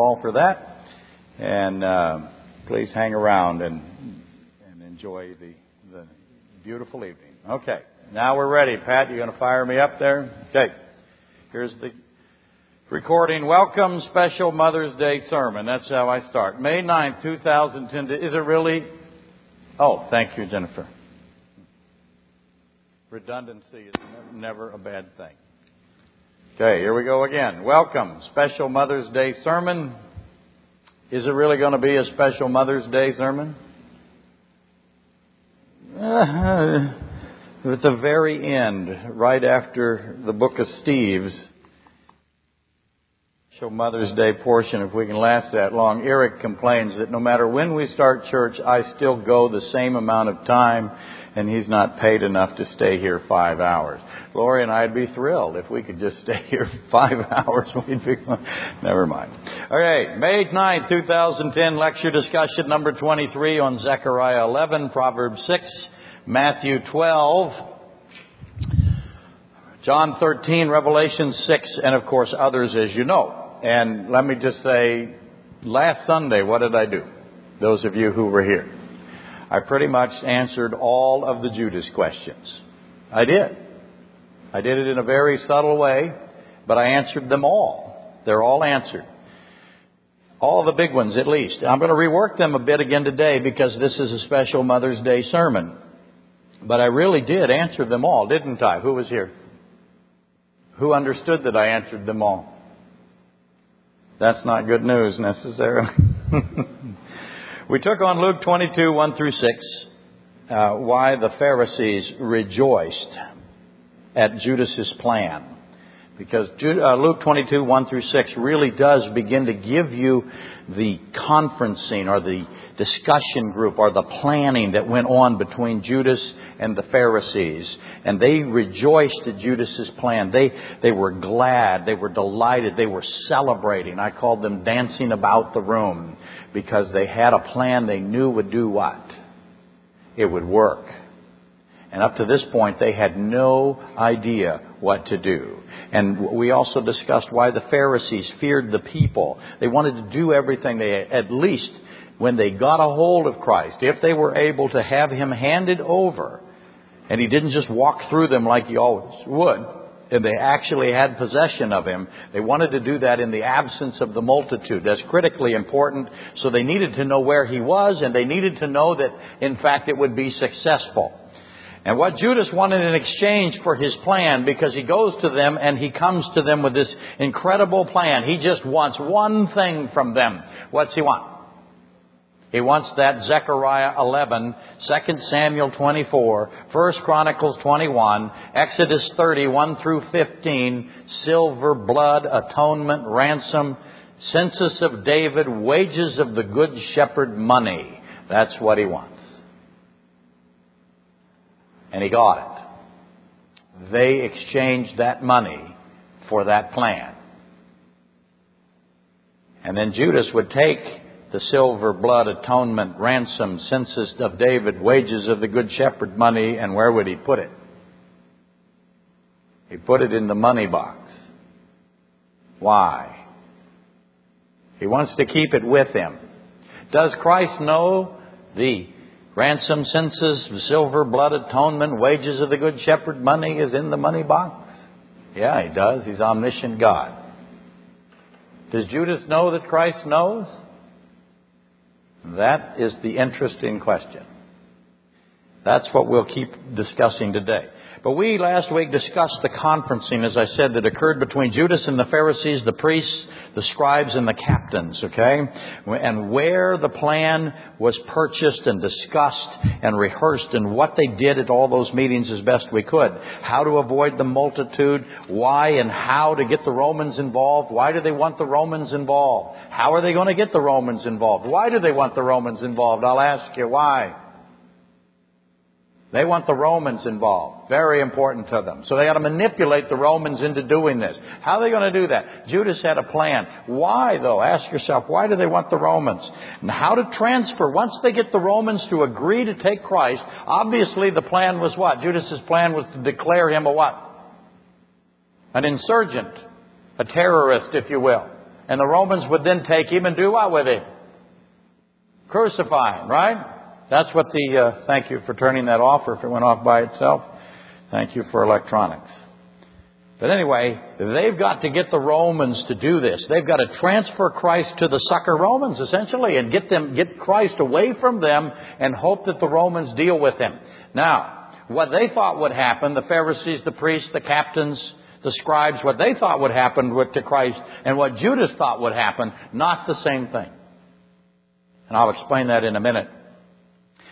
all for that. And uh, please hang around and, and enjoy the, the beautiful evening. Okay, now we're ready. Pat, you're going to fire me up there? Okay, here's the recording. Welcome, special Mother's Day sermon. That's how I start. May 9th, 2010. Is it really? Oh, thank you, Jennifer. Redundancy is never a bad thing. Okay, here we go again. Welcome, special Mother's Day sermon. Is it really going to be a special Mother's Day sermon? Uh, at the very end, right after the book of Steve's, special Mother's Day portion, if we can last that long, Eric complains that no matter when we start church, I still go the same amount of time and he's not paid enough to stay here five hours. Lori and I'd be thrilled if we could just stay here five hours. We'd be, never mind. Okay, May 9, 2010, lecture discussion number 23 on Zechariah 11, Proverbs 6, Matthew 12, John 13, Revelation 6, and of course others as you know. And let me just say, last Sunday, what did I do? Those of you who were here. I pretty much answered all of the Judas questions. I did. I did it in a very subtle way, but I answered them all. They're all answered. All the big ones, at least. I'm going to rework them a bit again today because this is a special Mother's Day sermon. But I really did answer them all, didn't I? Who was here? Who understood that I answered them all? That's not good news necessarily. We took on Luke 22, 1 through 6, uh, why the Pharisees rejoiced at Judas's plan. Because uh, Luke 22, 1 through 6 really does begin to give you the conferencing or the discussion group or the planning that went on between Judas and the Pharisees. And they rejoiced at Judas's plan. They, they were glad. They were delighted. They were celebrating. I called them dancing about the room because they had a plan they knew would do what? It would work. And up to this point, they had no idea what to do. And we also discussed why the Pharisees feared the people. They wanted to do everything they, at least when they got a hold of Christ, if they were able to have Him handed over, and He didn't just walk through them like He always would, and they actually had possession of him. They wanted to do that in the absence of the multitude. That's critically important. So they needed to know where he was and they needed to know that in fact it would be successful. And what Judas wanted in exchange for his plan, because he goes to them and he comes to them with this incredible plan. He just wants one thing from them. What's he want? He wants that Zechariah 11, 2 Samuel 24, 1 Chronicles 21, Exodus 31 through 15, silver, blood, atonement, ransom, census of David, wages of the good shepherd, money. That's what he wants. And he got it. They exchanged that money for that plan. And then Judas would take the silver, blood, atonement, ransom, census of David, wages of the good shepherd money, and where would he put it? He put it in the money box. Why? He wants to keep it with him. Does Christ know the ransom, census, silver, blood, atonement, wages of the good shepherd money is in the money box? Yeah, he does. He's omniscient God. Does Judas know that Christ knows? That is the interesting question. That's what we'll keep discussing today. But we last week discussed the conferencing, as I said, that occurred between Judas and the Pharisees, the priests, the scribes, and the captains, okay? And where the plan was purchased and discussed and rehearsed and what they did at all those meetings as best we could. How to avoid the multitude, why and how to get the Romans involved. Why do they want the Romans involved? How are they going to get the Romans involved? Why do they want the Romans involved? I'll ask you why. They want the Romans involved. Very important to them. So they got to manipulate the Romans into doing this. How are they going to do that? Judas had a plan. Why though? Ask yourself, why do they want the Romans? And how to transfer. Once they get the Romans to agree to take Christ, obviously the plan was what? Judas's plan was to declare him a what? An insurgent. A terrorist, if you will. And the Romans would then take him and do what with him? Crucify him, right? That's what the, uh, thank you for turning that off or if it went off by itself. Thank you for electronics. But anyway, they've got to get the Romans to do this. They've got to transfer Christ to the sucker Romans, essentially, and get them, get Christ away from them and hope that the Romans deal with him. Now, what they thought would happen, the Pharisees, the priests, the captains, the scribes, what they thought would happen to Christ and what Judas thought would happen, not the same thing. And I'll explain that in a minute.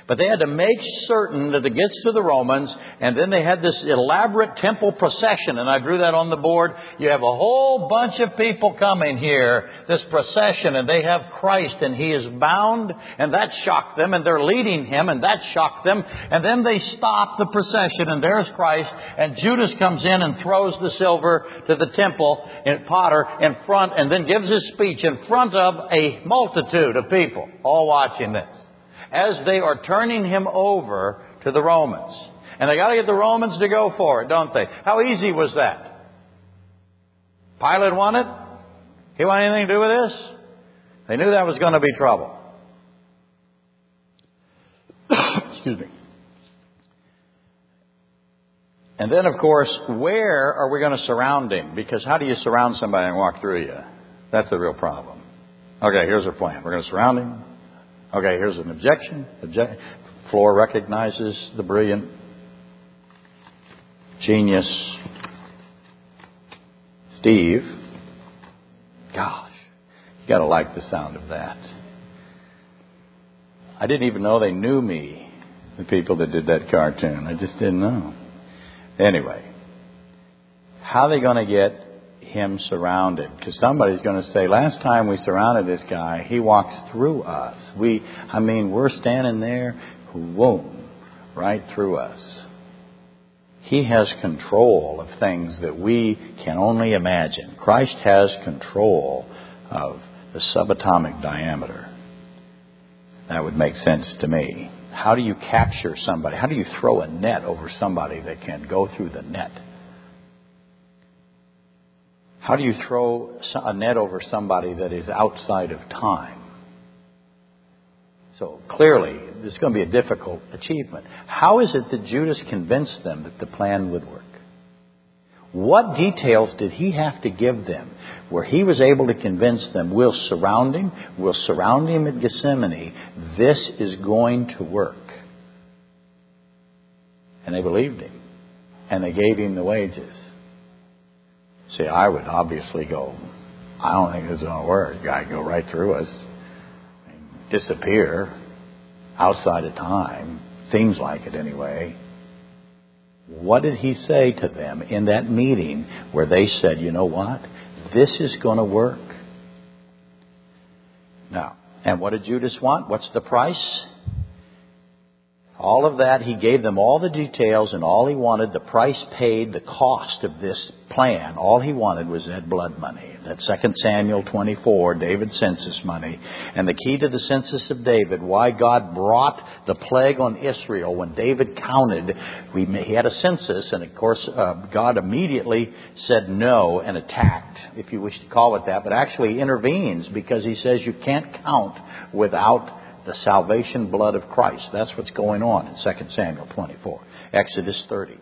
But they had to make certain that it gets to the Romans, and then they had this elaborate temple procession, and I drew that on the board. You have a whole bunch of people coming here, this procession, and they have Christ, and He is bound, and that shocked them, and they're leading Him, and that shocked them, and then they stop the procession, and there's Christ, and Judas comes in and throws the silver to the temple in Potter in front, and then gives his speech in front of a multitude of people, all watching this as they are turning him over to the Romans. And they got to get the Romans to go for it, don't they? How easy was that? Pilate wanted? He want anything to do with this? They knew that was going to be trouble. Excuse me. And then, of course, where are we going to surround him? Because how do you surround somebody and walk through you? That's the real problem. Okay, here's our plan. We're going to surround him. Okay, here's an objection. Object- Floor recognizes the brilliant genius Steve. Gosh, you gotta like the sound of that. I didn't even know they knew me, the people that did that cartoon. I just didn't know. Anyway, how are they going to get him surrounded. Because somebody's going to say, last time we surrounded this guy, he walks through us. We, I mean, we're standing there, boom, right through us. He has control of things that we can only imagine. Christ has control of the subatomic diameter. That would make sense to me. How do you capture somebody? How do you throw a net over somebody that can go through the net? How do you throw a net over somebody that is outside of time? So clearly, this is going to be a difficult achievement. How is it that Judas convinced them that the plan would work? What details did he have to give them where he was able to convince them, we'll surround him, we'll surround him at Gethsemane, this is going to work? And they believed him. And they gave him the wages. See, I would obviously go, I don't think this is going to work. Guy go right through us, and disappear outside of time. Seems like it anyway. What did he say to them in that meeting where they said, you know what? This is going to work. Now, and what did Judas want? What's the price? All of that, he gave them all the details and all he wanted, the price paid, the cost of this plan. All he wanted was that blood money. That 2 Samuel 24, David's census money. And the key to the census of David, why God brought the plague on Israel when David counted, he had a census and of course uh, God immediately said no and attacked, if you wish to call it that, but actually intervenes because he says you can't count without the salvation blood of Christ. That's what's going on in 2 Samuel 24, Exodus 30,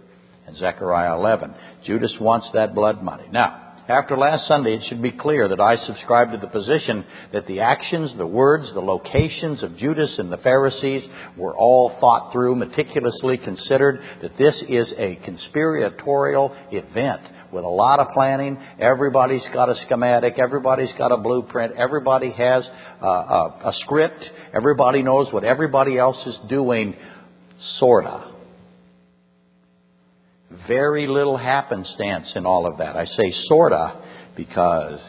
and Zechariah 11. Judas wants that blood money. Now, after last Sunday, it should be clear that I subscribe to the position that the actions, the words, the locations of Judas and the Pharisees were all thought through, meticulously considered, that this is a conspiratorial event with a lot of planning. Everybody's got a schematic. Everybody's got a blueprint. Everybody has a, a, a script. Everybody knows what everybody else is doing, sorta. Very little happenstance in all of that. I say sorta because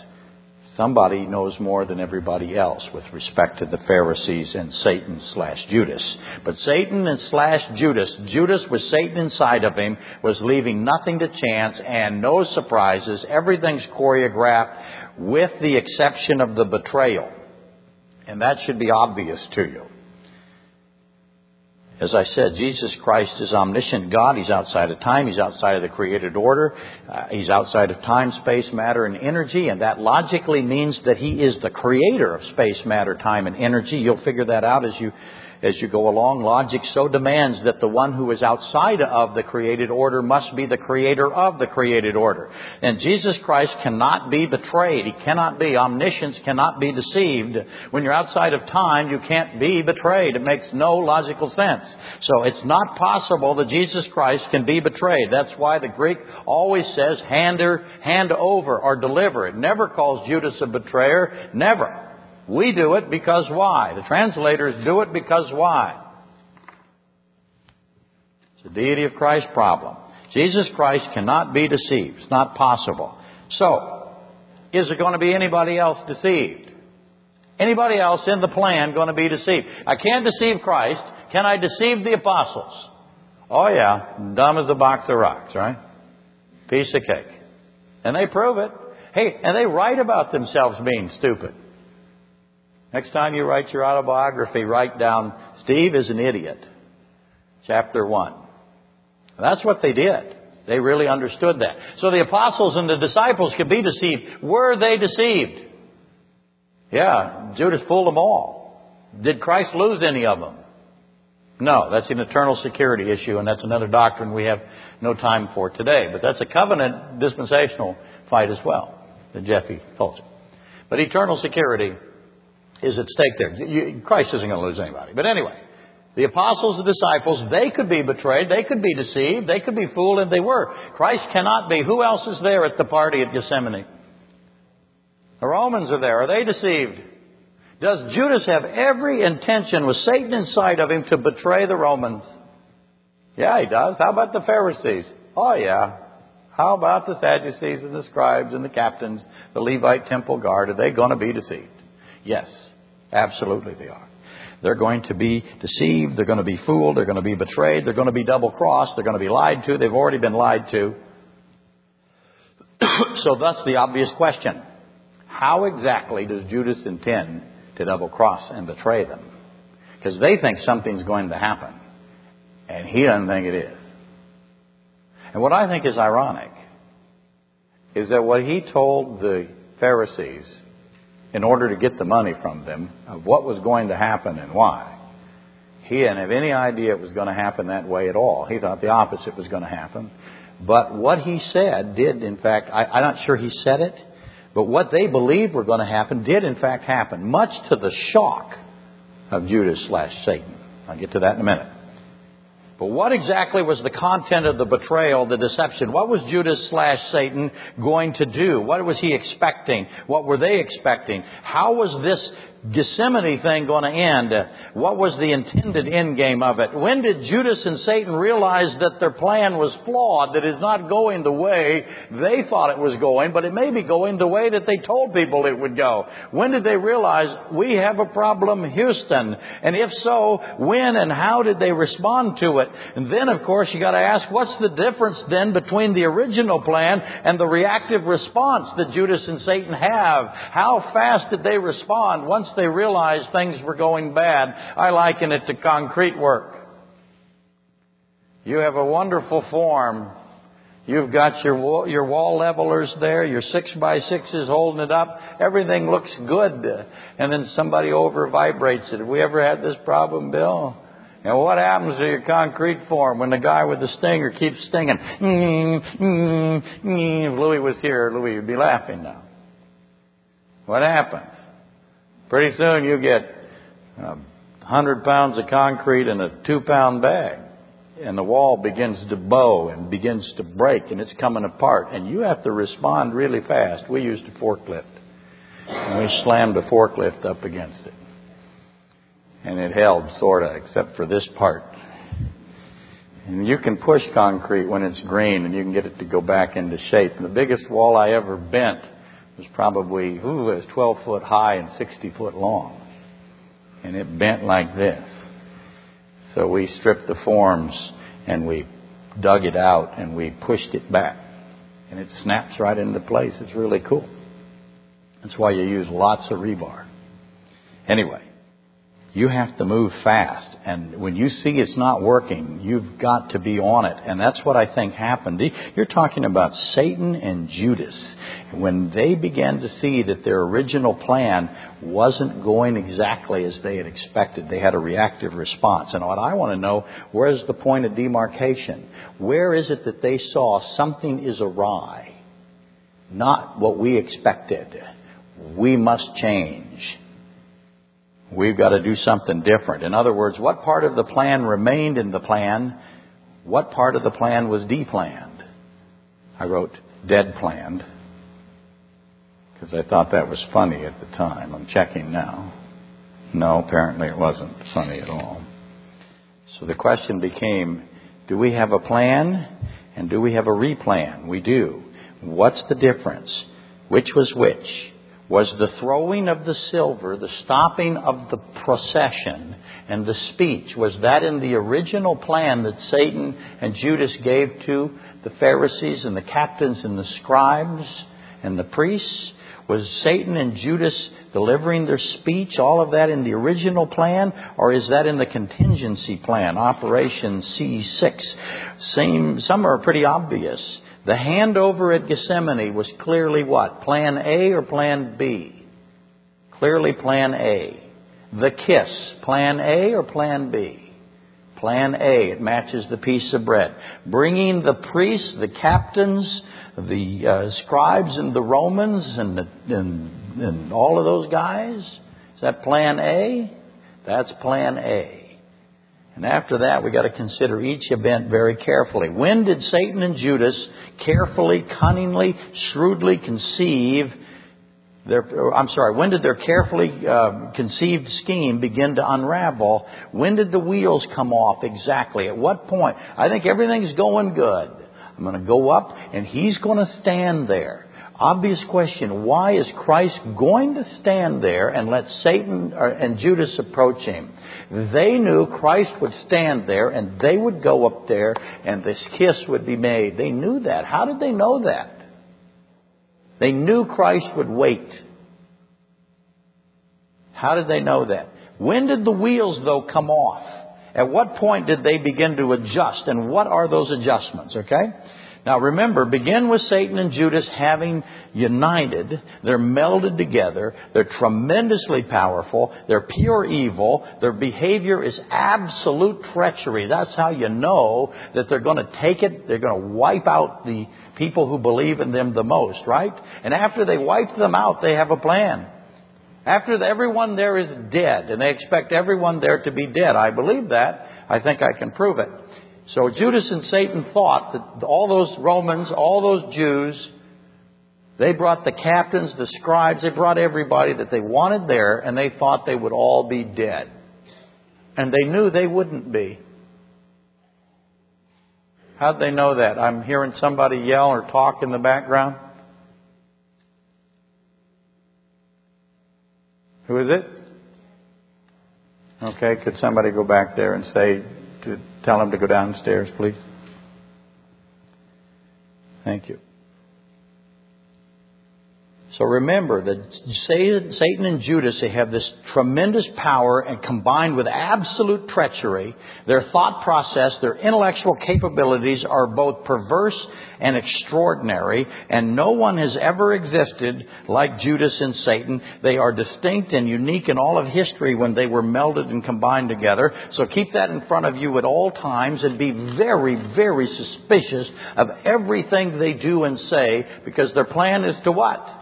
Somebody knows more than everybody else with respect to the Pharisees and Satan slash Judas. But Satan and slash Judas, Judas with Satan inside of him, was leaving nothing to chance and no surprises. Everything's choreographed with the exception of the betrayal. And that should be obvious to you. As I said, Jesus Christ is omniscient God. He's outside of time. He's outside of the created order. Uh, he's outside of time, space, matter, and energy. And that logically means that He is the creator of space, matter, time, and energy. You'll figure that out as you as you go along. Logic so demands that the one who is outside of the created order must be the creator of the created order. And Jesus Christ cannot be betrayed. He cannot be. Omniscience cannot be deceived. When you're outside of time, you can't be betrayed. It makes no logical sense. So it's not possible that Jesus Christ can be betrayed. That's why the Greek always says hand, or, hand over or deliver. It never calls Judas a betrayer. Never. We do it because why? The translators do it because why? It's a deity of Christ problem. Jesus Christ cannot be deceived. It's not possible. So, is there going to be anybody else deceived? Anybody else in the plan going to be deceived? I can't deceive Christ. Can I deceive the apostles? Oh yeah, dumb as a box of rocks, right? Piece of cake. And they prove it. Hey, and they write about themselves being stupid. Next time you write your autobiography, write down, Steve is an idiot. Chapter 1. That's what they did. They really understood that. So the apostles and the disciples could be deceived. Were they deceived? Yeah, Judas fooled them all. Did Christ lose any of them? No, that's an eternal security issue, and that's another doctrine we have no time for today. But that's a covenant dispensational fight as well that Jeffy told you. But eternal security is at stake there. You, Christ isn't going to lose anybody. But anyway, the apostles, the disciples, they could be betrayed, they could be deceived, they could be fooled, and they were. Christ cannot be. Who else is there at the party at Gethsemane? The Romans are there. Are they deceived? Does Judas have every intention with Satan inside of him to betray the Romans? Yeah, he does. How about the Pharisees? Oh, yeah. How about the Sadducees and the scribes and the captains, the Levite temple guard? Are they going to be deceived? Yes, absolutely they are. They're going to be deceived. They're going to be fooled. They're going to be betrayed. They're going to be double crossed. They're going to be lied to. They've already been lied to. so, thus, the obvious question how exactly does Judas intend to double cross and betray them? Because they think something's going to happen, and he doesn't think it is. And what I think is ironic is that what he told the Pharisees in order to get the money from them of what was going to happen and why. He didn't have any idea it was going to happen that way at all. He thought the opposite was going to happen. But what he said did, in fact, I, I'm not sure he said it, but what they believed were going to happen did, in fact, happen, much to the shock of Judas slash Satan. I'll get to that in a minute. But what exactly was the content of the betrayal, the deception? What was Judas slash Satan going to do? What was he expecting? What were they expecting? How was this Gethsemane thing going to end? What was the intended end game of it? When did Judas and Satan realize that their plan was flawed, that it's not going the way they thought it was going, but it may be going the way that they told people it would go? When did they realize we have a problem, Houston? And if so, when and how did they respond to it? And then, of course, you got to ask, what's the difference then between the original plan and the reactive response that Judas and Satan have? How fast did they respond once they realized things were going bad. I liken it to concrete work. You have a wonderful form. You've got your wall, your wall levelers there, your six by sixes holding it up. Everything looks good. And then somebody over vibrates it. Have we ever had this problem, Bill? And what happens to your concrete form when the guy with the stinger keeps stinging? If Louis was here, Louis would be laughing now. What happens? Pretty soon you get a hundred pounds of concrete in a two pound bag. And the wall begins to bow and begins to break and it's coming apart. And you have to respond really fast. We used a forklift. And we slammed the forklift up against it. And it held, sorta, except for this part. And you can push concrete when it's green and you can get it to go back into shape. And the biggest wall I ever bent was probably, it was 12 foot high and 60 foot long. And it bent like this. So we stripped the forms and we dug it out and we pushed it back. And it snaps right into place. It's really cool. That's why you use lots of rebar. Anyway, you have to move fast. And when you see it's not working, you've got to be on it. And that's what I think happened. You're talking about Satan and Judas. When they began to see that their original plan wasn't going exactly as they had expected, they had a reactive response. And what I want to know, where's the point of demarcation? Where is it that they saw something is awry? Not what we expected. We must change. We've got to do something different. In other words, what part of the plan remained in the plan? What part of the plan was deplanned? I wrote dead planned because I thought that was funny at the time. I'm checking now. No, apparently it wasn't funny at all. So the question became do we have a plan and do we have a replan? We do. What's the difference? Which was which? Was the throwing of the silver, the stopping of the procession, and the speech. Was that in the original plan that Satan and Judas gave to the Pharisees and the captains and the scribes and the priests? Was Satan and Judas delivering their speech, all of that in the original plan, or is that in the contingency plan, Operation C6? Same, some are pretty obvious. The handover at Gethsemane was clearly what? Plan A or Plan B? Clearly Plan A. The kiss, Plan A or Plan B? Plan A, it matches the piece of bread. Bringing the priests, the captains, the uh, scribes and the Romans and, the, and, and all of those guys? Is that Plan A? That's Plan A. And after that, we've got to consider each event very carefully. When did Satan and Judas carefully, cunningly, shrewdly conceive their, I'm sorry, when did their carefully uh, conceived scheme begin to unravel? When did the wheels come off exactly? At what point? I think everything's going good. I'm going to go up and he's going to stand there. Obvious question, why is Christ going to stand there and let Satan uh, and Judas approach him? They knew Christ would stand there and they would go up there and this kiss would be made. They knew that. How did they know that? They knew Christ would wait. How did they know that? When did the wheels, though, come off? At what point did they begin to adjust? And what are those adjustments? Okay? Now remember, begin with Satan and Judas having united. They're melded together. They're tremendously powerful. They're pure evil. Their behavior is absolute treachery. That's how you know that they're going to take it. They're going to wipe out the people who believe in them the most, right? And after they wipe them out, they have a plan. After everyone there is dead, and they expect everyone there to be dead. I believe that. I think I can prove it. So Judas and Satan thought that all those Romans, all those Jews, they brought the captains, the scribes, they brought everybody that they wanted there, and they thought they would all be dead. And they knew they wouldn't be. How'd they know that? I'm hearing somebody yell or talk in the background. Who is it? Okay, could somebody go back there and say, tell him to go downstairs, please? Thank you. So remember that Satan and Judas, they have this tremendous power and combined with absolute treachery, their thought process, their intellectual capabilities are both perverse and extraordinary, and no one has ever existed like Judas and Satan. They are distinct and unique in all of history when they were melded and combined together. So keep that in front of you at all times and be very, very suspicious of everything they do and say because their plan is to what?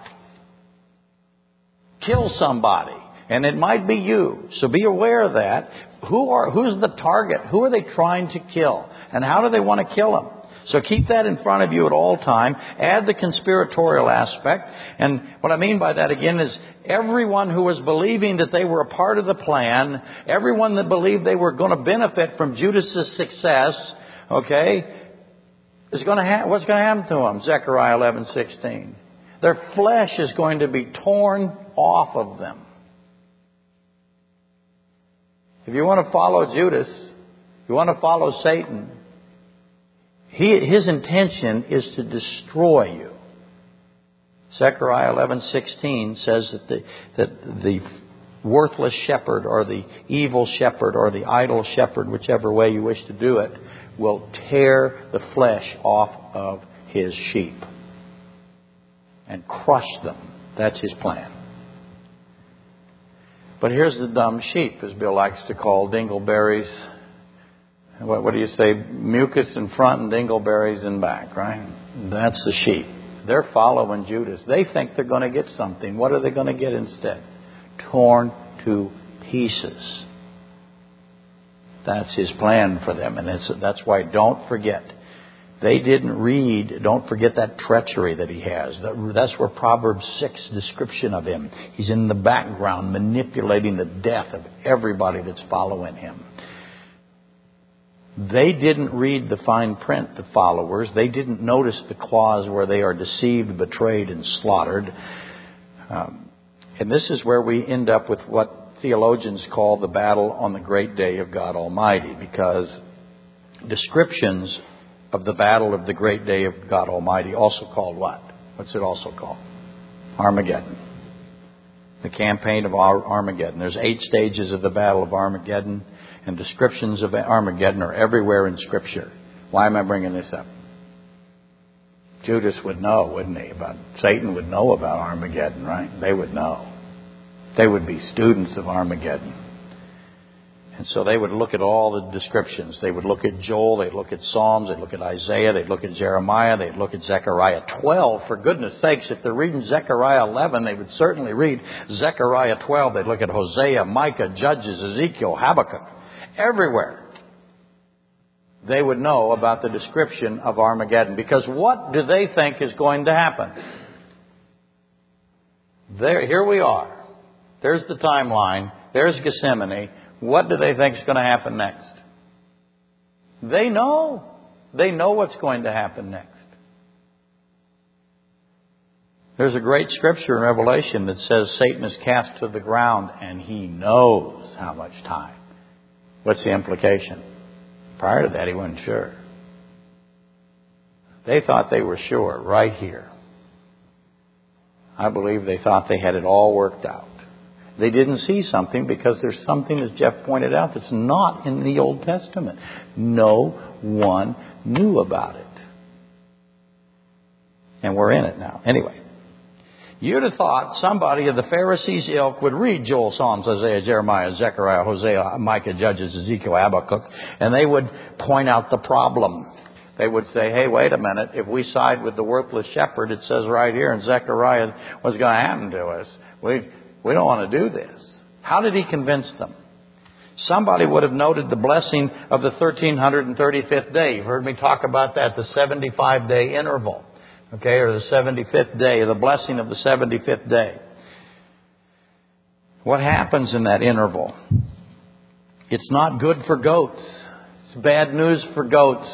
Kill somebody. And it might be you. So be aware of that. Who are, who's the target? Who are they trying to kill? And how do they want to kill them? So keep that in front of you at all time. Add the conspiratorial aspect. And what I mean by that again is everyone who was believing that they were a part of the plan, everyone that believed they were going to benefit from Judas's success, okay, is going to ha- what's going to happen to them? Zechariah 11:16. Their flesh is going to be torn off of them. If you want to follow Judas, you want to follow Satan, he, his intention is to destroy you. Zechariah 11:16 says that the, that the worthless shepherd or the evil shepherd or the idle shepherd, whichever way you wish to do it, will tear the flesh off of his sheep and crush them. That's his plan. But here's the dumb sheep, as Bill likes to call dingleberries. What, what do you say? Mucus in front and dingleberries in back, right? That's the sheep. They're following Judas. They think they're going to get something. What are they going to get instead? Torn to pieces. That's his plan for them. And that's why don't forget. They didn't read, don't forget that treachery that he has. That's where Proverbs 6 description of him. He's in the background manipulating the death of everybody that's following him. They didn't read the fine print, the followers. They didn't notice the clause where they are deceived, betrayed, and slaughtered. Um, and this is where we end up with what theologians call the battle on the great day of God Almighty, because descriptions of the battle of the great day of God Almighty, also called what? What's it also called? Armageddon. The campaign of Armageddon. There's eight stages of the battle of Armageddon and descriptions of Armageddon are everywhere in Scripture. Why am I bringing this up? Judas would know, wouldn't he? About Satan would know about Armageddon, right? They would know. They would be students of Armageddon. And so they would look at all the descriptions. They would look at Joel, they'd look at Psalms, they'd look at Isaiah, they'd look at Jeremiah, they'd look at Zechariah 12. For goodness sakes, if they're reading Zechariah 11, they would certainly read Zechariah 12. They'd look at Hosea, Micah, Judges, Ezekiel, Habakkuk everywhere, they would know about the description of Armageddon. Because what do they think is going to happen? There, here we are. There's the timeline. There's Gethsemane. What do they think is going to happen next? They know. They know what's going to happen next. There's a great scripture in Revelation that says Satan is cast to the ground and he knows how much time. What's the implication? Prior to that, he wasn't sure. They thought they were sure right here. I believe they thought they had it all worked out. They didn't see something because there's something, as Jeff pointed out, that's not in the Old Testament. No one knew about it. And we're in it now. Anyway. You'd have thought somebody of the Pharisees' ilk would read Joel, Psalms, Isaiah, Jeremiah, Zechariah, Hosea, Micah, Judges, Ezekiel, Habakkuk, and they would point out the problem. They would say, hey, wait a minute, if we side with the worthless shepherd, it says right here in Zechariah what's going to happen to us. We, we don't want to do this. How did he convince them? Somebody would have noted the blessing of the 1335th day. You've heard me talk about that, the 75 day interval okay, or the 75th day, the blessing of the 75th day. What happens in that interval? It's not good for goats. It's bad news for goats.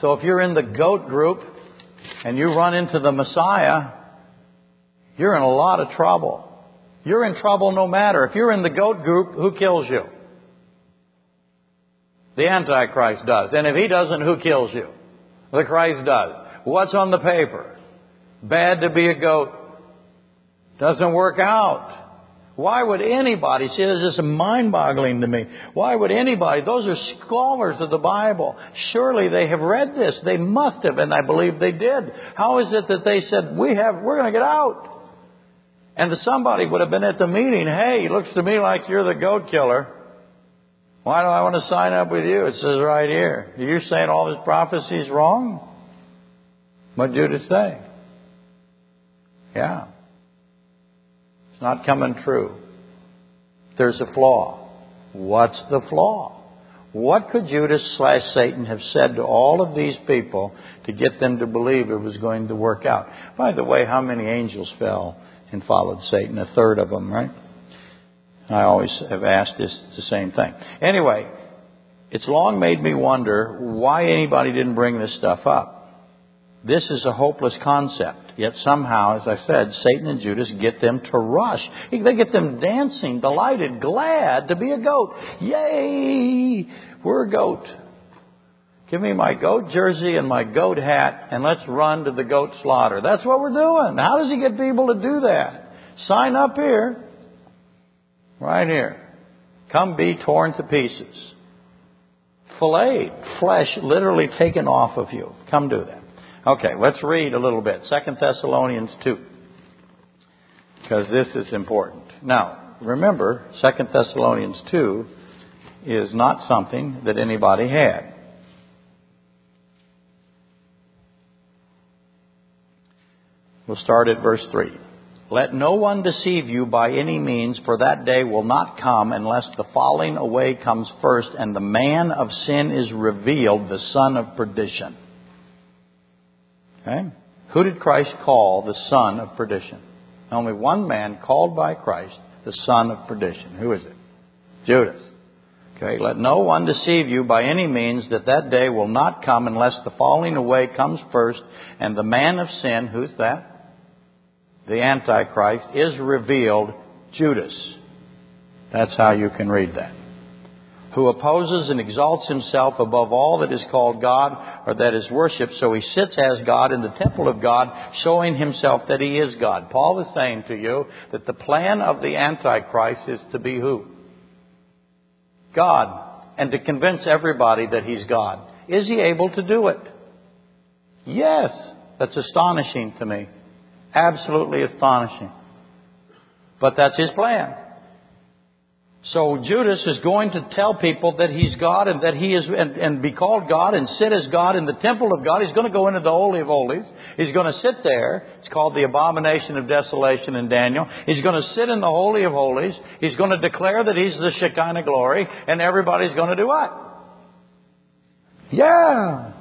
So if you're in the goat group and you run into the Messiah, you're in a lot of trouble. You're in trouble no matter. If you're in the goat group, who kills you? The Antichrist does. And if he doesn't, who kills you? The Christ does. What's on the paper? Bad to be a goat. Doesn't work out. Why would anybody, see, this is mind boggling to me. Why would anybody, those are scholars of the Bible. Surely they have read this. They must have, and I believe they did. How is it that they said, we have, we're going to get out? And somebody would have been at the meeting, hey, looks to me like you're the goat killer. Why do I want to sign up with you? It says right here. Are You're saying all this prophecy is wrong? What did Judas say? Yeah. It's not coming true. There's a flaw. What's the flaw? What could Judas slash Satan have said to all of these people to get them to believe it was going to work out? By the way, how many angels fell and followed Satan? A third of them, right? I always have asked this the same thing. Anyway, it's long made me wonder why anybody didn't bring this stuff up. This is a hopeless concept. Yet somehow, as I said, Satan and Judas get them to rush. They get them dancing, delighted, glad to be a goat. Yay! We're a goat. Give me my goat jersey and my goat hat and let's run to the goat slaughter. That's what we're doing. How does he get people to do that? Sign up here. Right here. Come be torn to pieces. Filleted. Flesh literally taken off of you. Come do that. Okay, let's read a little bit. Second Thessalonians 2. Because this is important. Now, remember, Second Thessalonians 2 is not something that anybody had. We'll start at verse 3. Let no one deceive you by any means, for that day will not come unless the falling away comes first and the man of sin is revealed, the son of perdition. Okay? Who did Christ call the son of perdition? Only one man called by Christ the son of perdition. Who is it? Judas. Okay, let no one deceive you by any means that that day will not come unless the falling away comes first and the man of sin, who's that? The Antichrist, is revealed Judas. That's how you can read that. Who opposes and exalts himself above all that is called God or that is worshipped, so he sits as God in the temple of God, showing himself that he is God. Paul is saying to you that the plan of the Antichrist is to be who? God. And to convince everybody that he's God. Is he able to do it? Yes. That's astonishing to me. Absolutely astonishing. But that's his plan. So Judas is going to tell people that he's God and that he is, and, and, be called God and sit as God in the temple of God. He's going to go into the Holy of Holies. He's going to sit there. It's called the abomination of desolation in Daniel. He's going to sit in the Holy of Holies. He's going to declare that he's the Shekinah glory and everybody's going to do what? Yeah.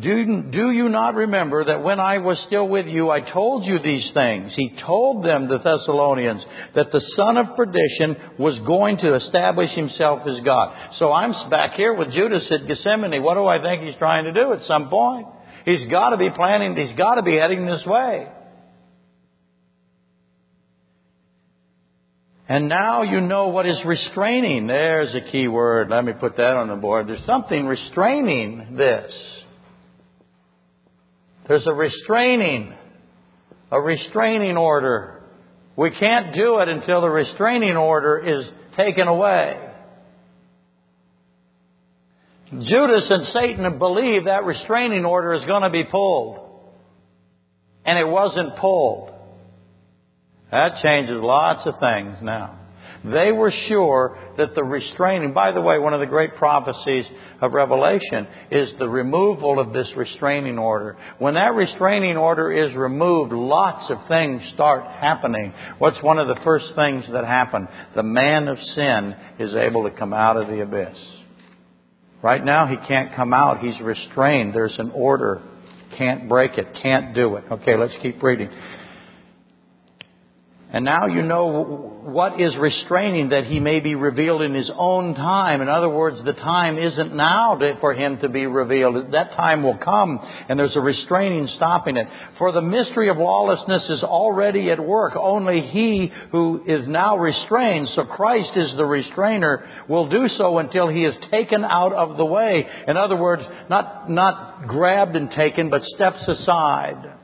Do, do you not remember that when I was still with you, I told you these things? He told them, the Thessalonians, that the son of perdition was going to establish himself as God. So I'm back here with Judas at Gethsemane. What do I think he's trying to do at some point? He's got to be planning, he's got to be heading this way. And now you know what is restraining. There's a key word. Let me put that on the board. There's something restraining this. There's a restraining, a restraining order. We can't do it until the restraining order is taken away. Judas and Satan believe that restraining order is going to be pulled. And it wasn't pulled. That changes lots of things now. They were sure that the restraining, by the way, one of the great prophecies of Revelation is the removal of this restraining order. When that restraining order is removed, lots of things start happening. What's one of the first things that happen? The man of sin is able to come out of the abyss. Right now, he can't come out. He's restrained. There's an order. Can't break it. Can't do it. Okay, let's keep reading. And now you know what is restraining that he may be revealed in his own time. In other words, the time isn't now to, for him to be revealed. That time will come, and there's a restraining stopping it. For the mystery of lawlessness is already at work. Only he who is now restrained, so Christ is the restrainer, will do so until he is taken out of the way. In other words, not, not grabbed and taken, but steps aside.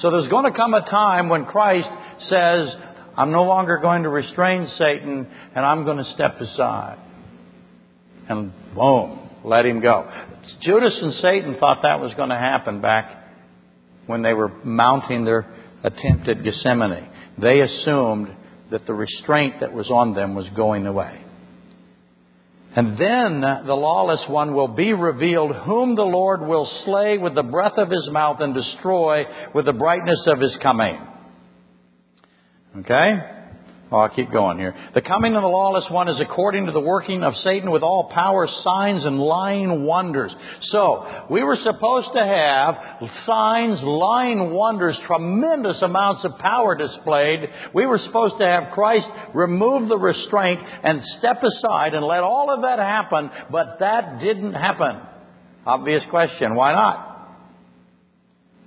So there's going to come a time when Christ says, I'm no longer going to restrain Satan and I'm going to step aside. And boom, let him go. Judas and Satan thought that was going to happen back when they were mounting their attempt at Gethsemane. They assumed that the restraint that was on them was going away. And then the lawless one will be revealed, whom the Lord will slay with the breath of his mouth and destroy with the brightness of his coming. Okay? Oh, I'll keep going here. The coming of the lawless one is according to the working of Satan with all power, signs, and lying wonders. So, we were supposed to have signs, lying wonders, tremendous amounts of power displayed. We were supposed to have Christ remove the restraint and step aside and let all of that happen, but that didn't happen. Obvious question. Why not?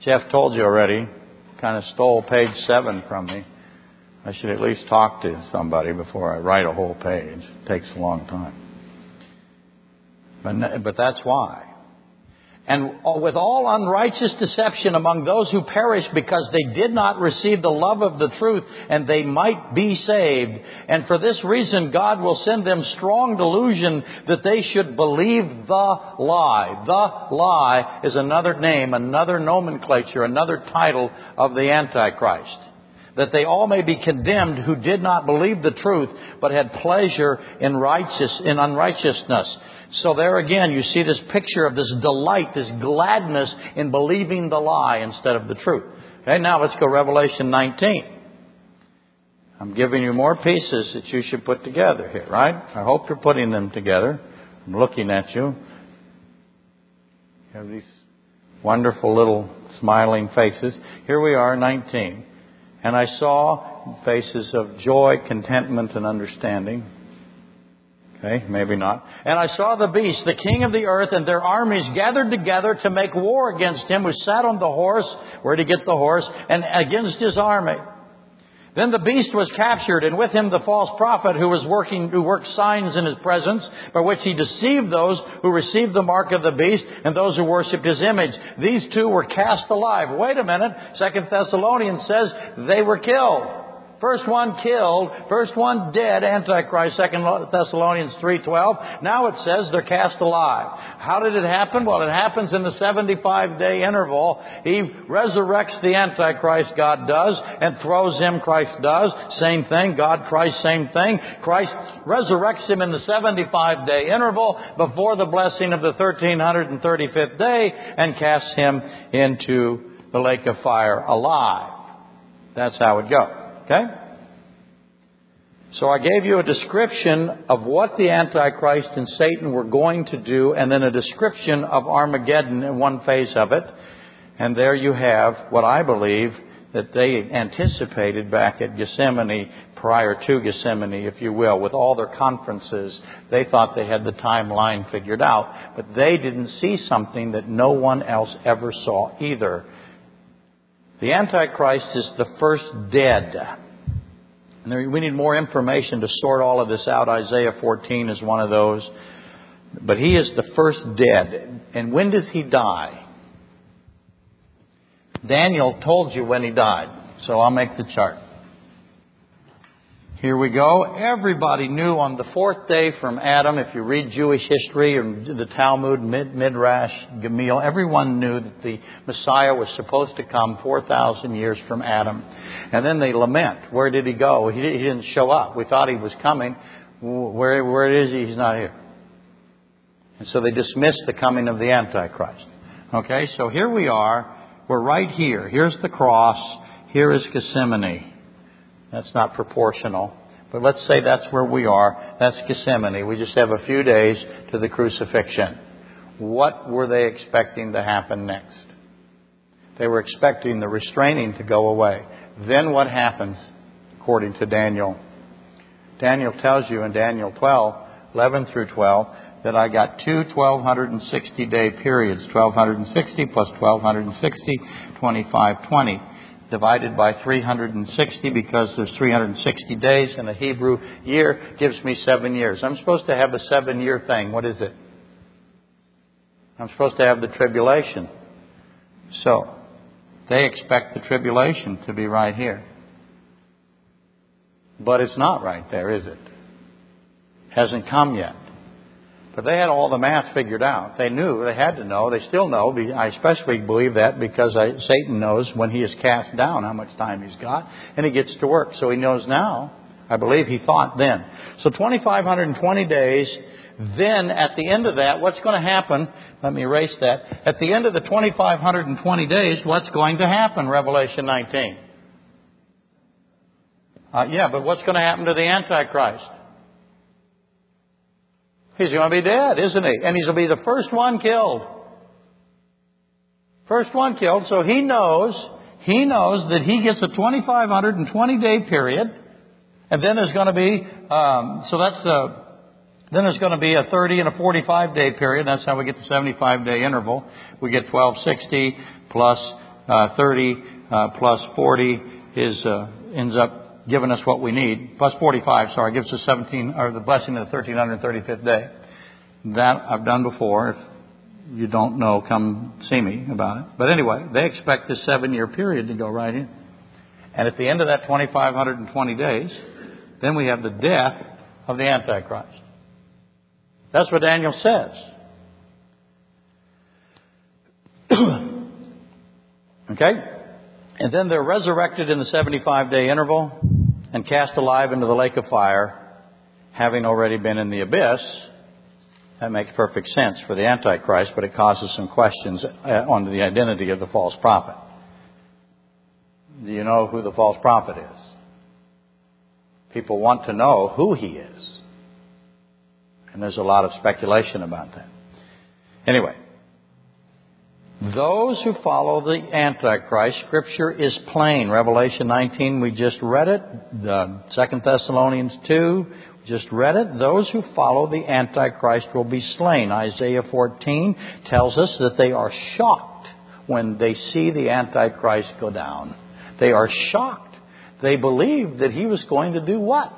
Jeff told you already. Kind of stole page seven from me. I should at least talk to somebody before I write a whole page. It takes a long time. But, but that's why. and with all unrighteous deception among those who perish because they did not receive the love of the truth and they might be saved. And for this reason, God will send them strong delusion that they should believe the lie. The lie is another name, another nomenclature, another title of the Antichrist. That they all may be condemned who did not believe the truth, but had pleasure in righteous, in unrighteousness. So there again, you see this picture of this delight, this gladness in believing the lie instead of the truth. Okay, now let's go Revelation 19. I'm giving you more pieces that you should put together here, right? I hope you're putting them together. I'm looking at you. You have these wonderful little smiling faces. Here we are, 19. And I saw faces of joy, contentment, and understanding. Okay, maybe not. And I saw the beast, the king of the earth, and their armies gathered together to make war against him who sat on the horse. Where did he get the horse? And against his army. Then the beast was captured, and with him the false prophet who was working, who worked signs in his presence, by which he deceived those who received the mark of the beast and those who worshipped his image. These two were cast alive. Wait a minute. Second Thessalonians says they were killed. First one killed, first one dead, Antichrist, Second Thessalonians 3.12. Now it says they're cast alive. How did it happen? Well, it happens in the 75 day interval. He resurrects the Antichrist, God does, and throws him, Christ does. Same thing, God, Christ, same thing. Christ resurrects him in the 75 day interval before the blessing of the 1335th day and casts him into the lake of fire alive. That's how it goes. Okay? So I gave you a description of what the Antichrist and Satan were going to do, and then a description of Armageddon in one phase of it. And there you have what I believe that they anticipated back at Gethsemane, prior to Gethsemane, if you will, with all their conferences. They thought they had the timeline figured out, but they didn't see something that no one else ever saw either. The Antichrist is the first dead. And we need more information to sort all of this out. Isaiah 14 is one of those. But he is the first dead. And when does he die? Daniel told you when he died. So I'll make the chart. Here we go. Everybody knew on the fourth day from Adam, if you read Jewish history or the Talmud, Mid, Midrash, Gamil, everyone knew that the Messiah was supposed to come 4,000 years from Adam. And then they lament. Where did he go? He, he didn't show up. We thought he was coming. Where, where is he? He's not here. And so they dismissed the coming of the Antichrist. Okay, so here we are. We're right here. Here's the cross. Here is Gethsemane. That's not proportional. But let's say that's where we are. That's Gethsemane. We just have a few days to the crucifixion. What were they expecting to happen next? They were expecting the restraining to go away. Then what happens, according to Daniel? Daniel tells you in Daniel 12, 11 through 12, that I got two 1260 day periods 1260 plus 1260, 2520 divided by 360 because there's 360 days in a Hebrew year gives me seven years. I'm supposed to have a seven year thing. What is it? I'm supposed to have the tribulation. So, they expect the tribulation to be right here. But it's not right there, is it? Hasn't come yet. But they had all the math figured out. They knew, they had to know, they still know. I especially believe that because I, Satan knows when he is cast down how much time he's got, and he gets to work. So he knows now. I believe he thought then. So 2,520 days. Then at the end of that, what's going to happen? Let me erase that. At the end of the 2,520 days, what's going to happen? Revelation 19. Uh, yeah, but what's going to happen to the Antichrist? He's going to be dead, isn't he? And he's going to be the first one killed. First one killed. So he knows, he knows that he gets a 2,520 day period. And then there's going to be, um, so that's the, then there's going to be a 30 and a 45 day period. That's how we get the 75 day interval. We get 1260 plus, uh, 30 uh, plus 40 is uh, ends up given us what we need. Plus 45, sorry, gives us 17, or the blessing of the 1335th day. That I've done before. If you don't know, come see me about it. But anyway, they expect this seven year period to go right in. And at the end of that 2,520 days, then we have the death of the Antichrist. That's what Daniel says. okay? And then they're resurrected in the 75 day interval and cast alive into the lake of fire, having already been in the abyss. That makes perfect sense for the Antichrist, but it causes some questions uh, on the identity of the false prophet. Do you know who the false prophet is? People want to know who he is. And there's a lot of speculation about that. Anyway, those who follow the Antichrist, Scripture is plain. Revelation 19, we just read it. The 2 Thessalonians 2, just read it. Those who follow the Antichrist will be slain. Isaiah 14 tells us that they are shocked when they see the Antichrist go down. They are shocked. They believed that he was going to do what?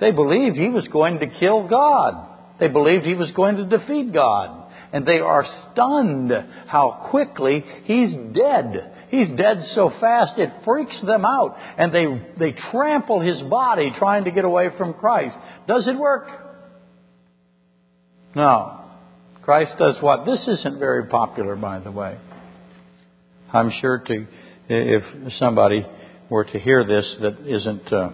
They believed he was going to kill God. They believed he was going to defeat God and they are stunned how quickly he's dead. He's dead so fast it freaks them out and they, they trample his body trying to get away from Christ. Does it work? No. Christ does what? This isn't very popular, by the way. I'm sure to, if somebody were to hear this that isn't uh,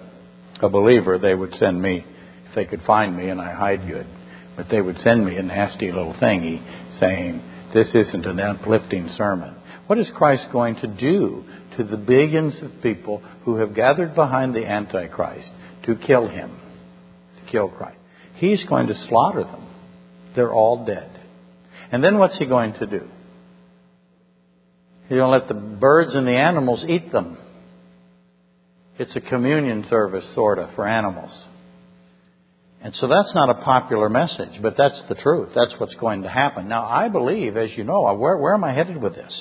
a believer, they would send me, if they could find me and I hide good. But they would send me a nasty little thingy saying, This isn't an uplifting sermon. What is Christ going to do to the billions of people who have gathered behind the Antichrist to kill him, to kill Christ? He's going to slaughter them. They're all dead. And then what's he going to do? He's going to let the birds and the animals eat them. It's a communion service, sort of, for animals. And so that's not a popular message, but that's the truth. That's what's going to happen. Now, I believe, as you know, where, where am I headed with this?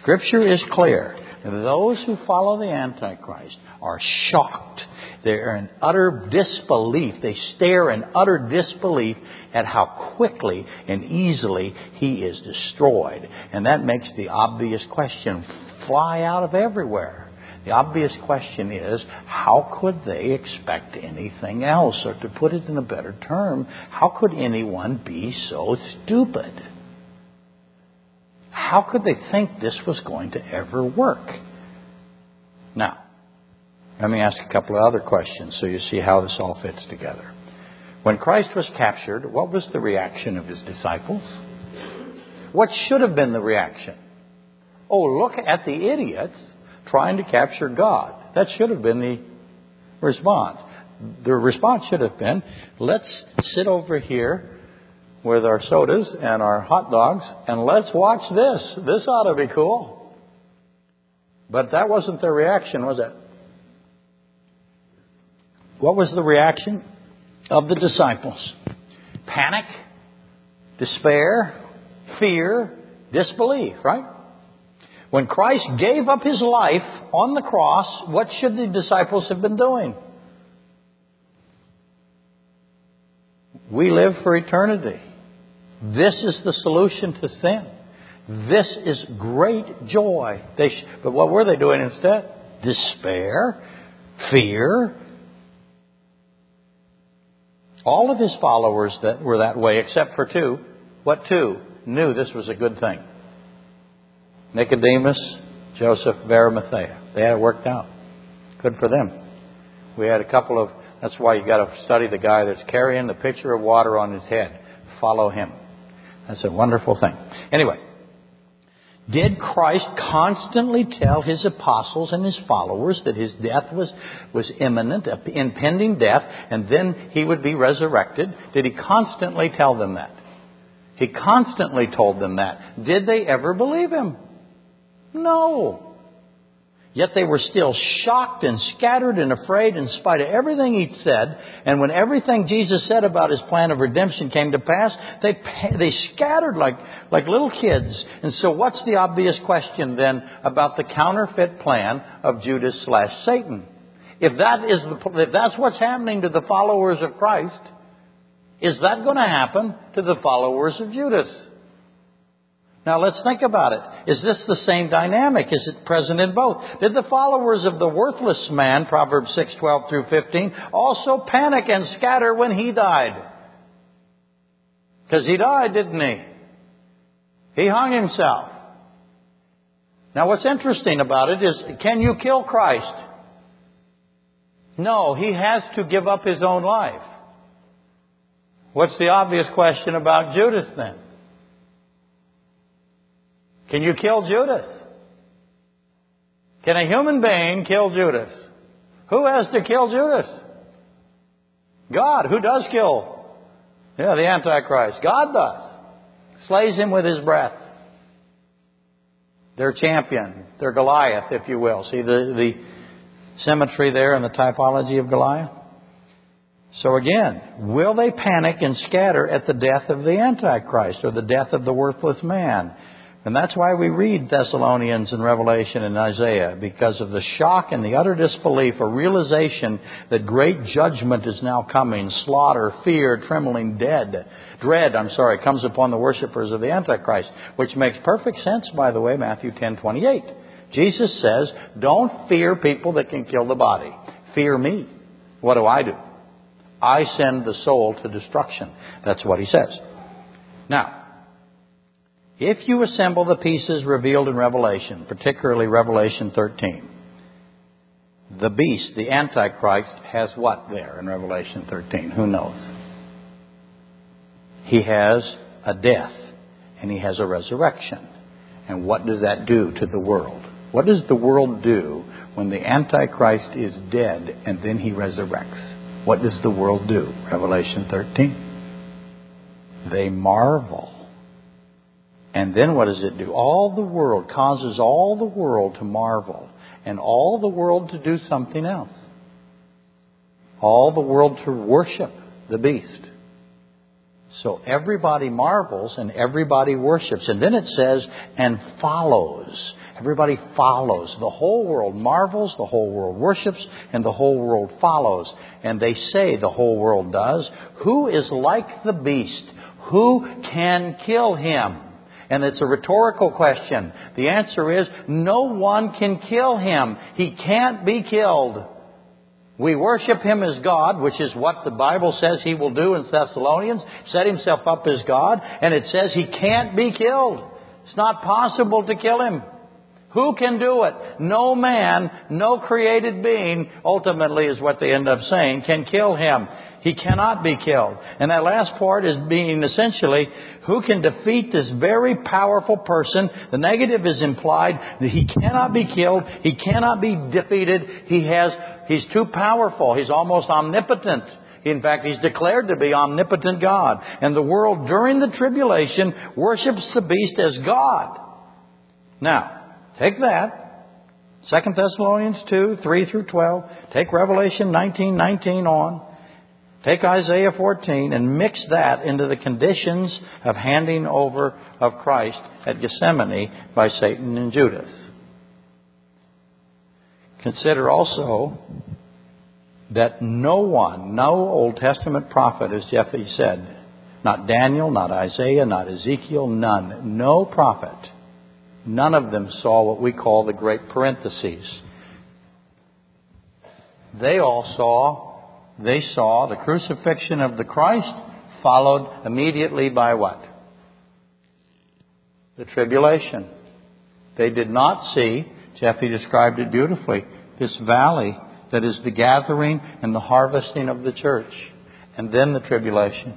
Scripture is clear. Those who follow the Antichrist are shocked. They're in utter disbelief. They stare in utter disbelief at how quickly and easily he is destroyed. And that makes the obvious question fly out of everywhere. The obvious question is, how could they expect anything else? Or to put it in a better term, how could anyone be so stupid? How could they think this was going to ever work? Now, let me ask a couple of other questions so you see how this all fits together. When Christ was captured, what was the reaction of his disciples? What should have been the reaction? Oh, look at the idiots trying to capture God. That should have been the response. The response should have been, let's sit over here with our sodas and our hot dogs and let's watch this. This ought to be cool. But that wasn't their reaction, was it? What was the reaction of the disciples? Panic, despair, fear, disbelief, right? When Christ gave up his life on the cross, what should the disciples have been doing? We live for eternity. This is the solution to sin. This is great joy. Sh- but what were they doing instead? Despair, fear. All of his followers that were that way, except for two. What two? Knew this was a good thing. Nicodemus, Joseph of Arimathea. They had it worked out. Good for them. We had a couple of, that's why you got to study the guy that's carrying the pitcher of water on his head. Follow him. That's a wonderful thing. Anyway, did Christ constantly tell his apostles and his followers that his death was, was imminent, impending death, and then he would be resurrected? Did he constantly tell them that? He constantly told them that. Did they ever believe him? No. Yet they were still shocked and scattered and afraid in spite of everything he said. And when everything Jesus said about his plan of redemption came to pass, they, they scattered like, like little kids. And so what's the obvious question then about the counterfeit plan of Judas slash Satan? If that is the, if that's what's happening to the followers of Christ, Is that going to happen to the followers of Judas? Now let's think about it. Is this the same dynamic? Is it present in both? Did the followers of the worthless man, Proverbs 6, 12 through 15, also panic and scatter when he died? Because he died, didn't he? He hung himself. Now what's interesting about it is, can you kill Christ? No, he has to give up his own life. What's the obvious question about Judas then? Can you kill Judas? Can a human being kill Judas? Who has to kill Judas? God. Who does kill? Yeah, the Antichrist. God does. Slays him with his breath. Their champion, their Goliath, if you will. See the, the symmetry there in the typology of Goliath? So again, will they panic and scatter at the death of the Antichrist or the death of the worthless man? And that's why we read Thessalonians and Revelation and Isaiah, because of the shock and the utter disbelief, a realization that great judgment is now coming, slaughter, fear, trembling, dead, dread, I'm sorry, comes upon the worshippers of the Antichrist, which makes perfect sense, by the way, Matthew 10:28. Jesus says, "Don't fear people that can kill the body. Fear me. What do I do? I send the soul to destruction." That's what he says. Now, if you assemble the pieces revealed in Revelation, particularly Revelation 13, the beast, the Antichrist, has what there in Revelation 13? Who knows? He has a death and he has a resurrection. And what does that do to the world? What does the world do when the Antichrist is dead and then he resurrects? What does the world do? Revelation 13. They marvel and then what does it do? All the world causes all the world to marvel and all the world to do something else. All the world to worship the beast. So everybody marvels and everybody worships. And then it says, and follows. Everybody follows. The whole world marvels, the whole world worships, and the whole world follows. And they say, the whole world does, who is like the beast? Who can kill him? And it's a rhetorical question. The answer is no one can kill him. He can't be killed. We worship him as God, which is what the Bible says he will do in Thessalonians, set himself up as God, and it says he can't be killed. It's not possible to kill him. Who can do it? No man, no created being, ultimately is what they end up saying, can kill him. He cannot be killed. And that last part is being essentially, who can defeat this very powerful person? The negative is implied that he cannot be killed, he cannot be defeated, he has, he's too powerful, he's almost omnipotent. In fact, he's declared to be omnipotent God. And the world during the tribulation worships the beast as God. Now, Take that. 2 Thessalonians 2, 3 through 12. Take Revelation 19, 19 on. Take Isaiah 14 and mix that into the conditions of handing over of Christ at Gethsemane by Satan and Judas. Consider also that no one, no Old Testament prophet, as Jeffy said, not Daniel, not Isaiah, not Ezekiel, none, no prophet None of them saw what we call the great parentheses. They all saw, they saw the crucifixion of the Christ followed immediately by what? The tribulation. They did not see, Jeffy described it beautifully, this valley that is the gathering and the harvesting of the church. And then the tribulation.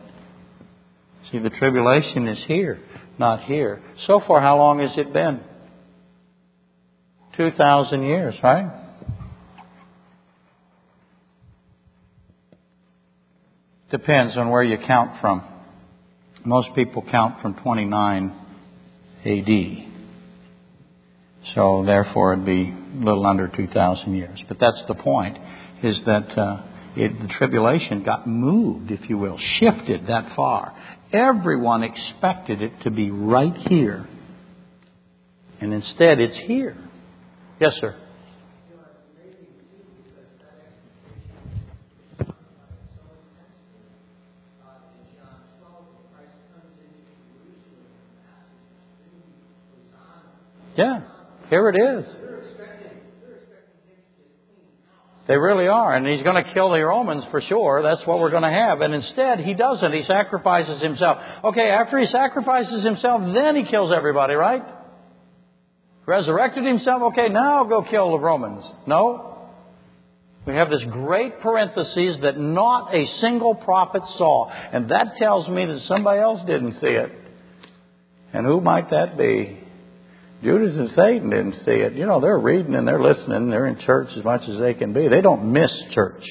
See, the tribulation is here not here. So far, how long has it been? 2,000 years, right? Depends on where you count from. Most people count from 29 AD. So therefore it'd be a little under 2,000 years. But that's the point, is that uh, it, the tribulation got moved, if you will, shifted that far. Everyone expected it to be right here. And instead, it's here. Yes, sir. Yeah, here it is. They really are. And he's going to kill the Romans for sure. That's what we're going to have. And instead, he doesn't. He sacrifices himself. Okay, after he sacrifices himself, then he kills everybody, right? Resurrected himself. Okay, now go kill the Romans. No. We have this great parenthesis that not a single prophet saw. And that tells me that somebody else didn't see it. And who might that be? Judas and Satan didn't see it. You know, they're reading and they're listening. They're in church as much as they can be. They don't miss church.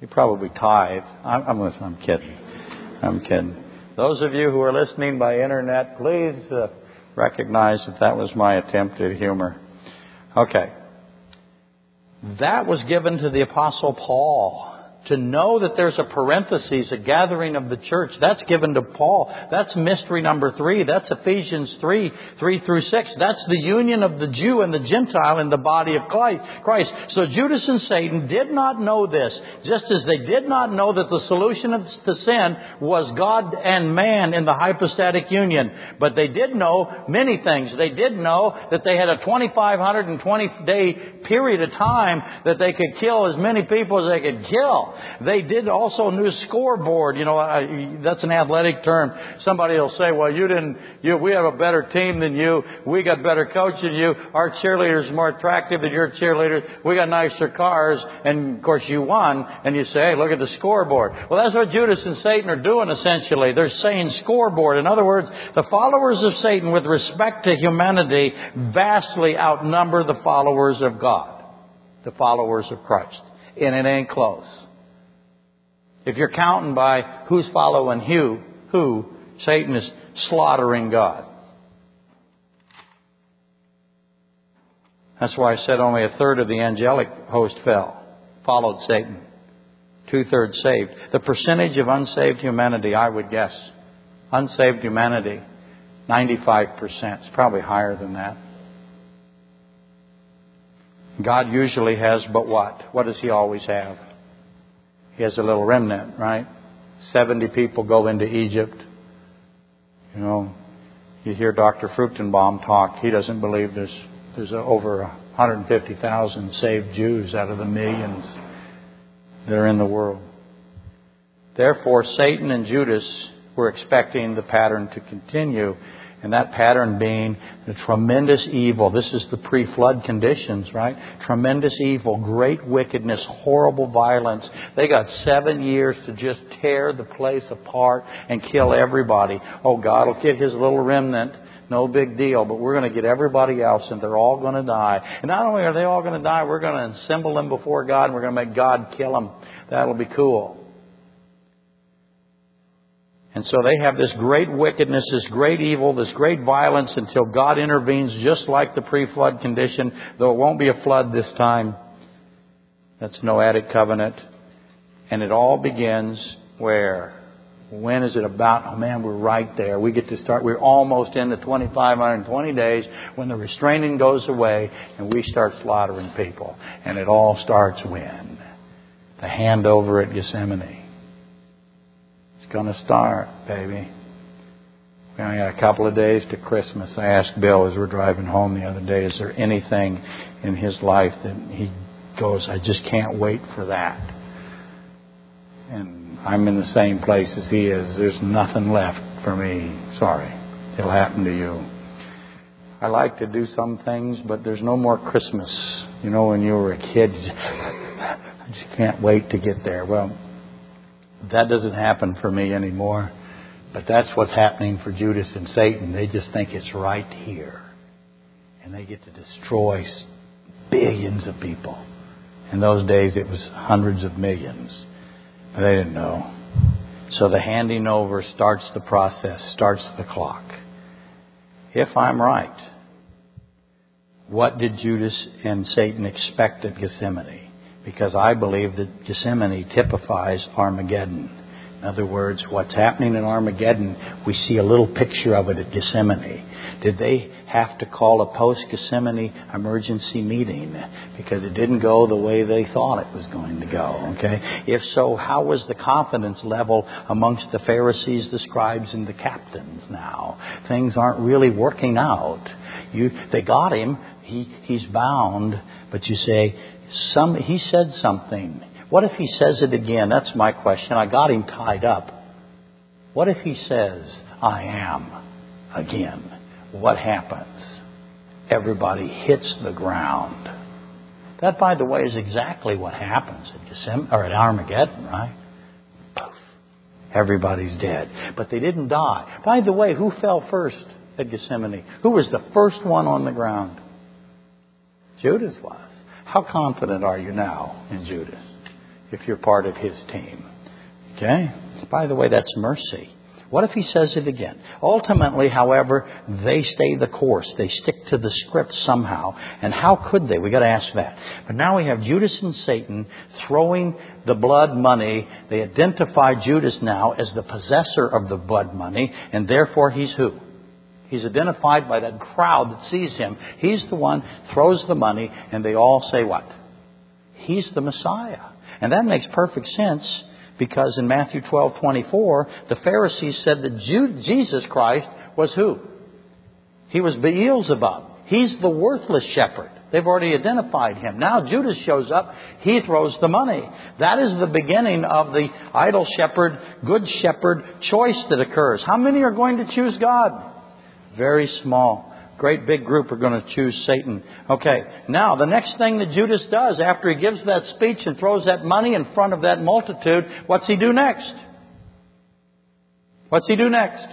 You probably tithe. I'm, I'm, I'm kidding. I'm kidding. Those of you who are listening by internet, please uh, recognize that that was my attempt at humor. Okay. That was given to the Apostle Paul to know that there's a parenthesis, a gathering of the church. That's given to Paul. That's mystery number three. That's Ephesians 3, 3 through 6. That's the union of the Jew and the Gentile in the body of Christ. So Judas and Satan did not know this, just as they did not know that the solution to sin was God and man in the hypostatic union. But they did know many things. They did know that they had a 2,520 day period of time that they could kill as many people as they could kill. They did also a new scoreboard. You know, I, that's an athletic term. Somebody will say, "Well, you didn't. You, we have a better team than you. We got better coach than you. Our cheerleaders more attractive than your cheerleaders. We got nicer cars, and of course you won." And you say, "Hey, look at the scoreboard." Well, that's what Judas and Satan are doing essentially. They're saying scoreboard. In other words, the followers of Satan, with respect to humanity, vastly outnumber the followers of God, the followers of Christ, and it ain't close. If you're counting by who's following who, who, Satan is slaughtering God. That's why I said only a third of the angelic host fell, followed Satan. Two thirds saved. The percentage of unsaved humanity, I would guess, unsaved humanity, 95%. It's probably higher than that. God usually has but what? What does He always have? He has a little remnant, right? 70 people go into Egypt. You know, you hear Dr. Fruchtenbaum talk. He doesn't believe there's, there's over 150,000 saved Jews out of the millions that are in the world. Therefore, Satan and Judas were expecting the pattern to continue and that pattern being the tremendous evil. This is the pre flood conditions, right? Tremendous evil, great wickedness, horrible violence. They got seven years to just tear the place apart and kill everybody. Oh, God will get his little remnant. No big deal, but we're going to get everybody else and they're all going to die. And not only are they all going to die, we're going to assemble them before God and we're going to make God kill them. That'll be cool. And so they have this great wickedness, this great evil, this great violence until God intervenes just like the pre-flood condition, though it won't be a flood this time. That's Noahic covenant. And it all begins where? When is it about? Oh man, we're right there. We get to start. We're almost in the 2,520 days when the restraining goes away and we start slaughtering people. And it all starts when? The handover at Gethsemane to start, baby. We only got a couple of days to Christmas. I asked Bill as we're driving home the other day, is there anything in his life that he goes, I just can't wait for that? And I'm in the same place as he is. There's nothing left for me. Sorry. It'll happen to you. I like to do some things, but there's no more Christmas. You know, when you were a kid, I just can't wait to get there. Well, that doesn't happen for me anymore. But that's what's happening for Judas and Satan. They just think it's right here. And they get to destroy billions of people. In those days, it was hundreds of millions. But they didn't know. So the handing over starts the process, starts the clock. If I'm right, what did Judas and Satan expect at Gethsemane? Because I believe that Gethsemane typifies Armageddon. In other words, what's happening in Armageddon, we see a little picture of it at Gethsemane. Did they have to call a post Gethsemane emergency meeting because it didn't go the way they thought it was going to go? Okay? If so, how was the confidence level amongst the Pharisees, the scribes, and the captains now? Things aren't really working out. You, they got him. He, he's bound. But you say, some, he said something. What if he says it again? That's my question. I got him tied up. What if he says, I am again? What happens? Everybody hits the ground. That, by the way, is exactly what happens at December or at Armageddon, right? Poof. Everybody's dead. But they didn't die. By the way, who fell first at Gethsemane? Who was the first one on the ground? Judas was. How confident are you now in Judas? if you're part of his team. Okay? By the way, that's mercy. What if he says it again? Ultimately, however, they stay the course. They stick to the script somehow. And how could they? We've got to ask that. But now we have Judas and Satan throwing the blood money. They identify Judas now as the possessor of the blood money, and therefore he's who? He's identified by that crowd that sees him. He's the one throws the money, and they all say what? He's the Messiah. And that makes perfect sense because in Matthew 12:24, the Pharisees said that Jesus Christ was who? He was Beelzebub. He's the worthless shepherd. They've already identified him. Now Judas shows up. He throws the money. That is the beginning of the idol shepherd, good shepherd choice that occurs. How many are going to choose God? Very small great big group are going to choose Satan. Okay, now the next thing that Judas does after he gives that speech and throws that money in front of that multitude, what's he do next? What's he do next?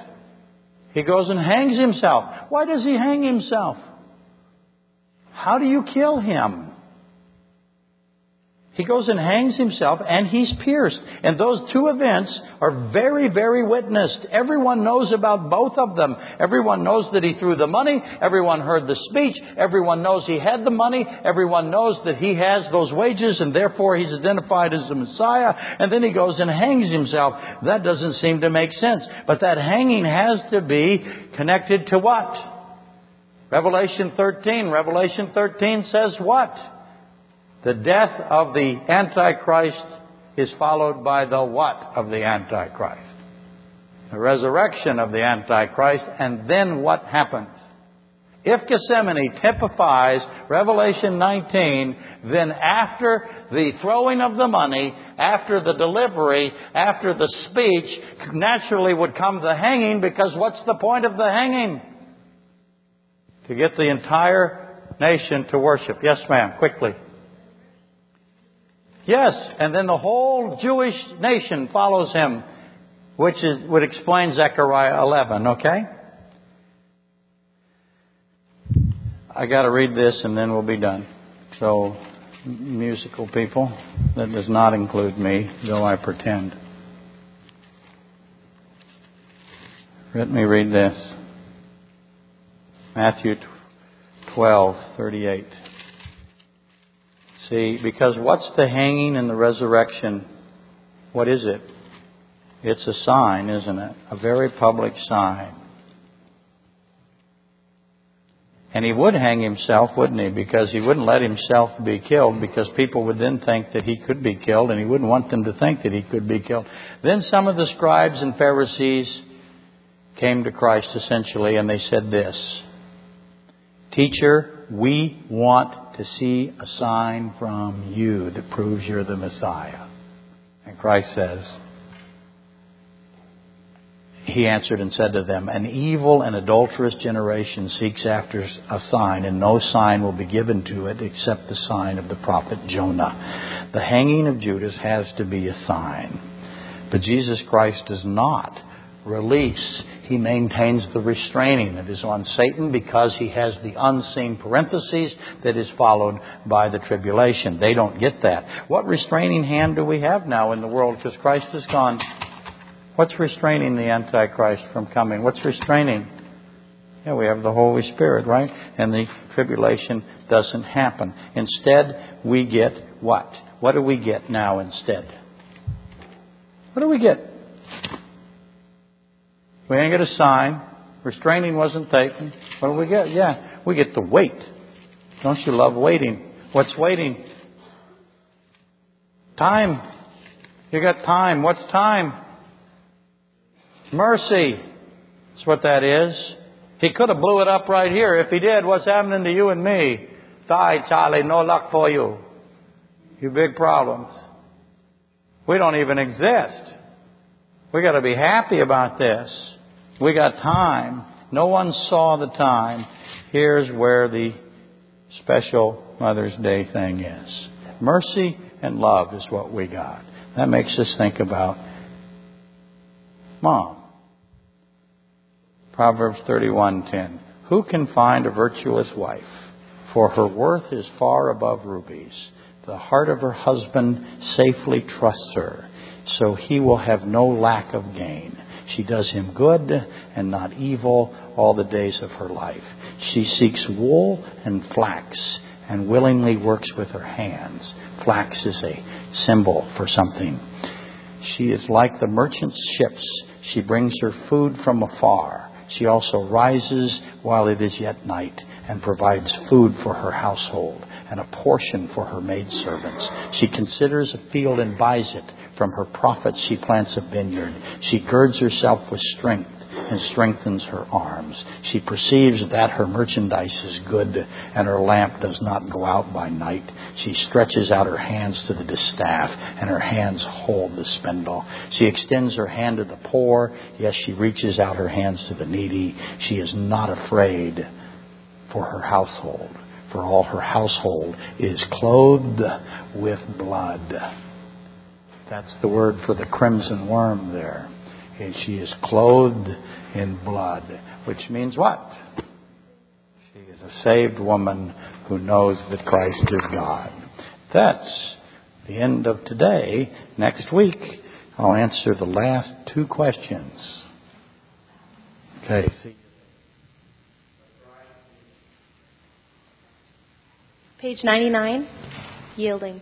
He goes and hangs himself. Why does he hang himself? How do you kill him? He goes and hangs himself and he's pierced. And those two events are very, very witnessed. Everyone knows about both of them. Everyone knows that he threw the money. Everyone heard the speech. Everyone knows he had the money. Everyone knows that he has those wages and therefore he's identified as the Messiah. And then he goes and hangs himself. That doesn't seem to make sense. But that hanging has to be connected to what? Revelation 13. Revelation 13 says what? The death of the Antichrist is followed by the what of the Antichrist? The resurrection of the Antichrist, and then what happens? If Gethsemane typifies Revelation 19, then after the throwing of the money, after the delivery, after the speech, naturally would come the hanging because what's the point of the hanging? To get the entire nation to worship. Yes, ma'am, quickly. Yes, and then the whole Jewish nation follows him, which is, would explain Zechariah 11, okay? I got to read this and then we'll be done. So, musical people, that does not include me, though I pretend. Let me read this. Matthew 12:38. See, because what's the hanging and the resurrection? What is it? It's a sign, isn't it? A very public sign. And he would hang himself, wouldn't he? Because he wouldn't let himself be killed because people would then think that he could be killed and he wouldn't want them to think that he could be killed. Then some of the scribes and Pharisees came to Christ essentially and they said this Teacher, we want to see a sign from you that proves you're the Messiah. And Christ says, He answered and said to them, An evil and adulterous generation seeks after a sign, and no sign will be given to it except the sign of the prophet Jonah. The hanging of Judas has to be a sign. But Jesus Christ does not release he maintains the restraining that is on Satan because he has the unseen parentheses that is followed by the tribulation. They don't get that. What restraining hand do we have now in the world because Christ is gone? What's restraining the Antichrist from coming? What's restraining? Yeah, we have the Holy Spirit, right? And the tribulation doesn't happen. Instead, we get what? What do we get now instead? What do we get? We ain't get a sign. Restraining wasn't taken. What do we get? Yeah, we get to wait. Don't you love waiting? What's waiting? Time. You got time. What's time? Mercy. That's what that is. He could have blew it up right here. If he did, what's happening to you and me? Die, Charlie. No luck for you. You big problems. We don't even exist. We got to be happy about this. We got time. No one saw the time. Here's where the special Mother's Day thing is. Mercy and love is what we got. That makes us think about mom. Proverbs 31:10. Who can find a virtuous wife? For her worth is far above rubies. The heart of her husband safely trusts her, so he will have no lack of gain. She does him good and not evil all the days of her life. She seeks wool and flax and willingly works with her hands. Flax is a symbol for something. She is like the merchant's ships. She brings her food from afar. She also rises while it is yet night and provides food for her household and a portion for her maidservants. She considers a field and buys it. From her profits she plants a vineyard. She girds herself with strength and strengthens her arms. She perceives that her merchandise is good and her lamp does not go out by night. She stretches out her hands to the distaff and her hands hold the spindle. She extends her hand to the poor. Yes, she reaches out her hands to the needy. She is not afraid for her household, for all her household is clothed with blood. That's the word for the crimson worm there. And she is clothed in blood, which means what? She is a saved woman who knows that Christ is God. That's the end of today. Next week, I'll answer the last two questions. Okay. Page 99, yielding.